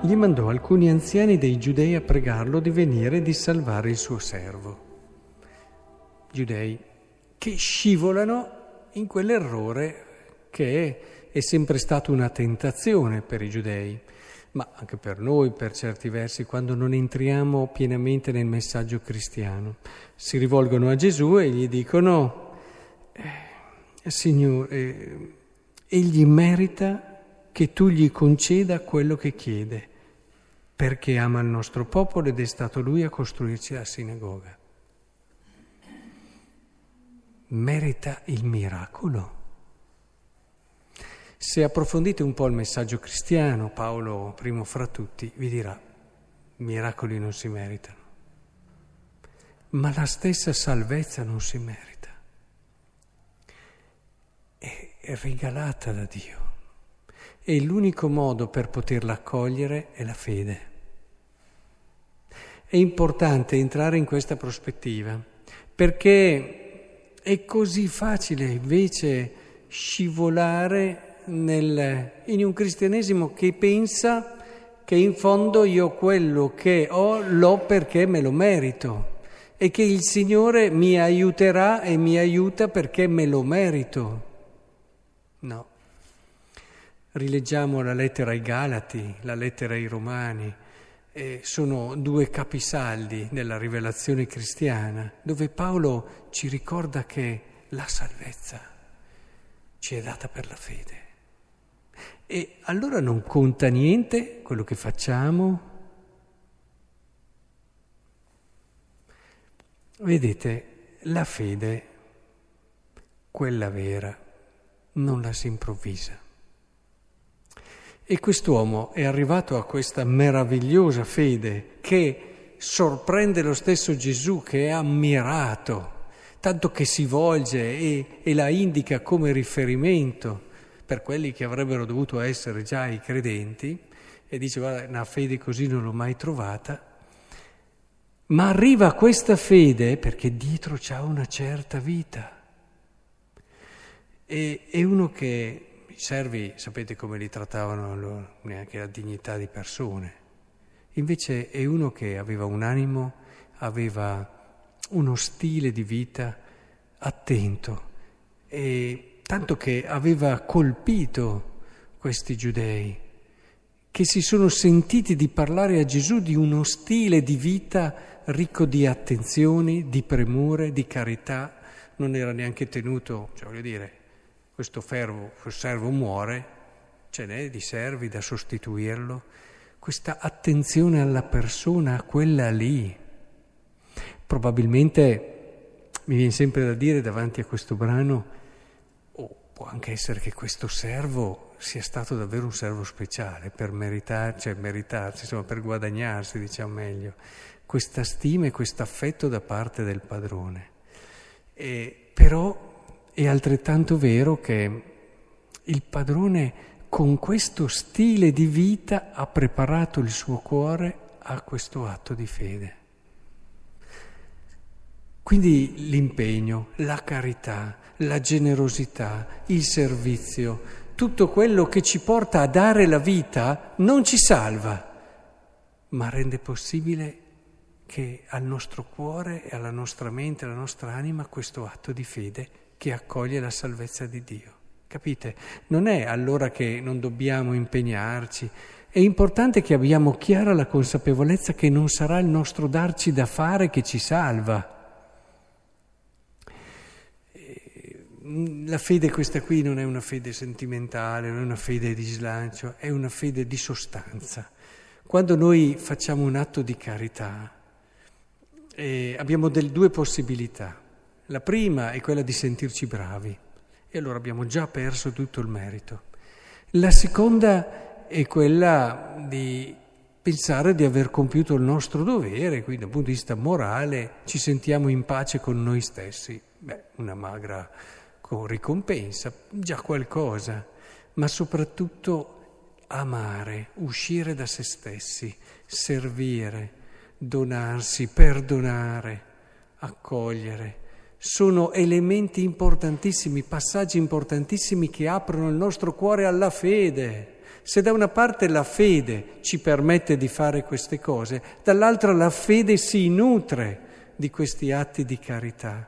gli mandò alcuni anziani dei giudei a pregarlo di venire e di salvare il suo servo. Giudei che scivolano in quell'errore che è sempre stato una tentazione per i giudei, ma anche per noi per certi versi quando non entriamo pienamente nel messaggio cristiano. Si rivolgono a Gesù e gli dicono, eh, Signore, eh, egli merita che tu gli conceda quello che chiede, perché ama il nostro popolo ed è stato lui a costruirci la sinagoga. Merita il miracolo. Se approfondite un po' il messaggio cristiano, Paolo, primo fra tutti, vi dirà, miracoli non si meritano, ma la stessa salvezza non si merita. È regalata da Dio e l'unico modo per poterla accogliere è la fede. È importante entrare in questa prospettiva perché è così facile invece scivolare nel, in un cristianesimo che pensa che in fondo io quello che ho l'ho perché me lo merito e che il Signore mi aiuterà e mi aiuta perché me lo merito. No. Rileggiamo la lettera ai Galati, la lettera ai Romani, eh, sono due capisaldi nella rivelazione cristiana, dove Paolo ci ricorda che la salvezza ci è data per la fede. E allora non conta niente quello che facciamo. Vedete, la fede, quella vera, non la si improvvisa. E quest'uomo è arrivato a questa meravigliosa fede che sorprende lo stesso Gesù che è ammirato, tanto che si volge e, e la indica come riferimento per quelli che avrebbero dovuto essere già i credenti, e dice guarda, una fede così non l'ho mai trovata, ma arriva a questa fede perché dietro c'ha una certa vita. E, è uno che servi sapete come li trattavano neanche la dignità di persone. Invece è uno che aveva un animo, aveva uno stile di vita attento, e tanto che aveva colpito questi giudei, che si sono sentiti di parlare a Gesù di uno stile di vita ricco di attenzioni, di premure, di carità, non era neanche tenuto, cioè voglio dire, questo fervo, servo muore, ce n'è di servi da sostituirlo, questa attenzione alla persona, a quella lì. Probabilmente mi viene sempre da dire davanti a questo brano, oh, può anche essere che questo servo sia stato davvero un servo speciale per meritarci, cioè meritarsi, insomma per guadagnarsi, diciamo meglio, questa stima e questo affetto da parte del padrone. E, però è altrettanto vero che il padrone con questo stile di vita ha preparato il suo cuore a questo atto di fede. Quindi l'impegno, la carità, la generosità, il servizio, tutto quello che ci porta a dare la vita non ci salva, ma rende possibile che al nostro cuore e alla nostra mente, alla nostra anima questo atto di fede che accoglie la salvezza di Dio. Capite? Non è allora che non dobbiamo impegnarci, è importante che abbiamo chiara la consapevolezza che non sarà il nostro darci da fare che ci salva. La fede questa qui non è una fede sentimentale, non è una fede di slancio, è una fede di sostanza. Quando noi facciamo un atto di carità, eh, abbiamo delle due possibilità. La prima è quella di sentirci bravi e allora abbiamo già perso tutto il merito. La seconda è quella di pensare di aver compiuto il nostro dovere, quindi dal punto di vista morale ci sentiamo in pace con noi stessi. Beh, una magra ricompensa, già qualcosa, ma soprattutto amare, uscire da se stessi, servire, donarsi, perdonare, accogliere sono elementi importantissimi, passaggi importantissimi che aprono il nostro cuore alla fede, Se da una parte la fede ci permette di fare queste cose, dall'altra la fede si nutre di questi atti di carità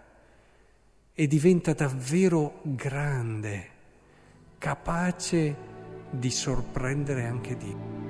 e diventa davvero grande, capace di sorprendere anche Dio.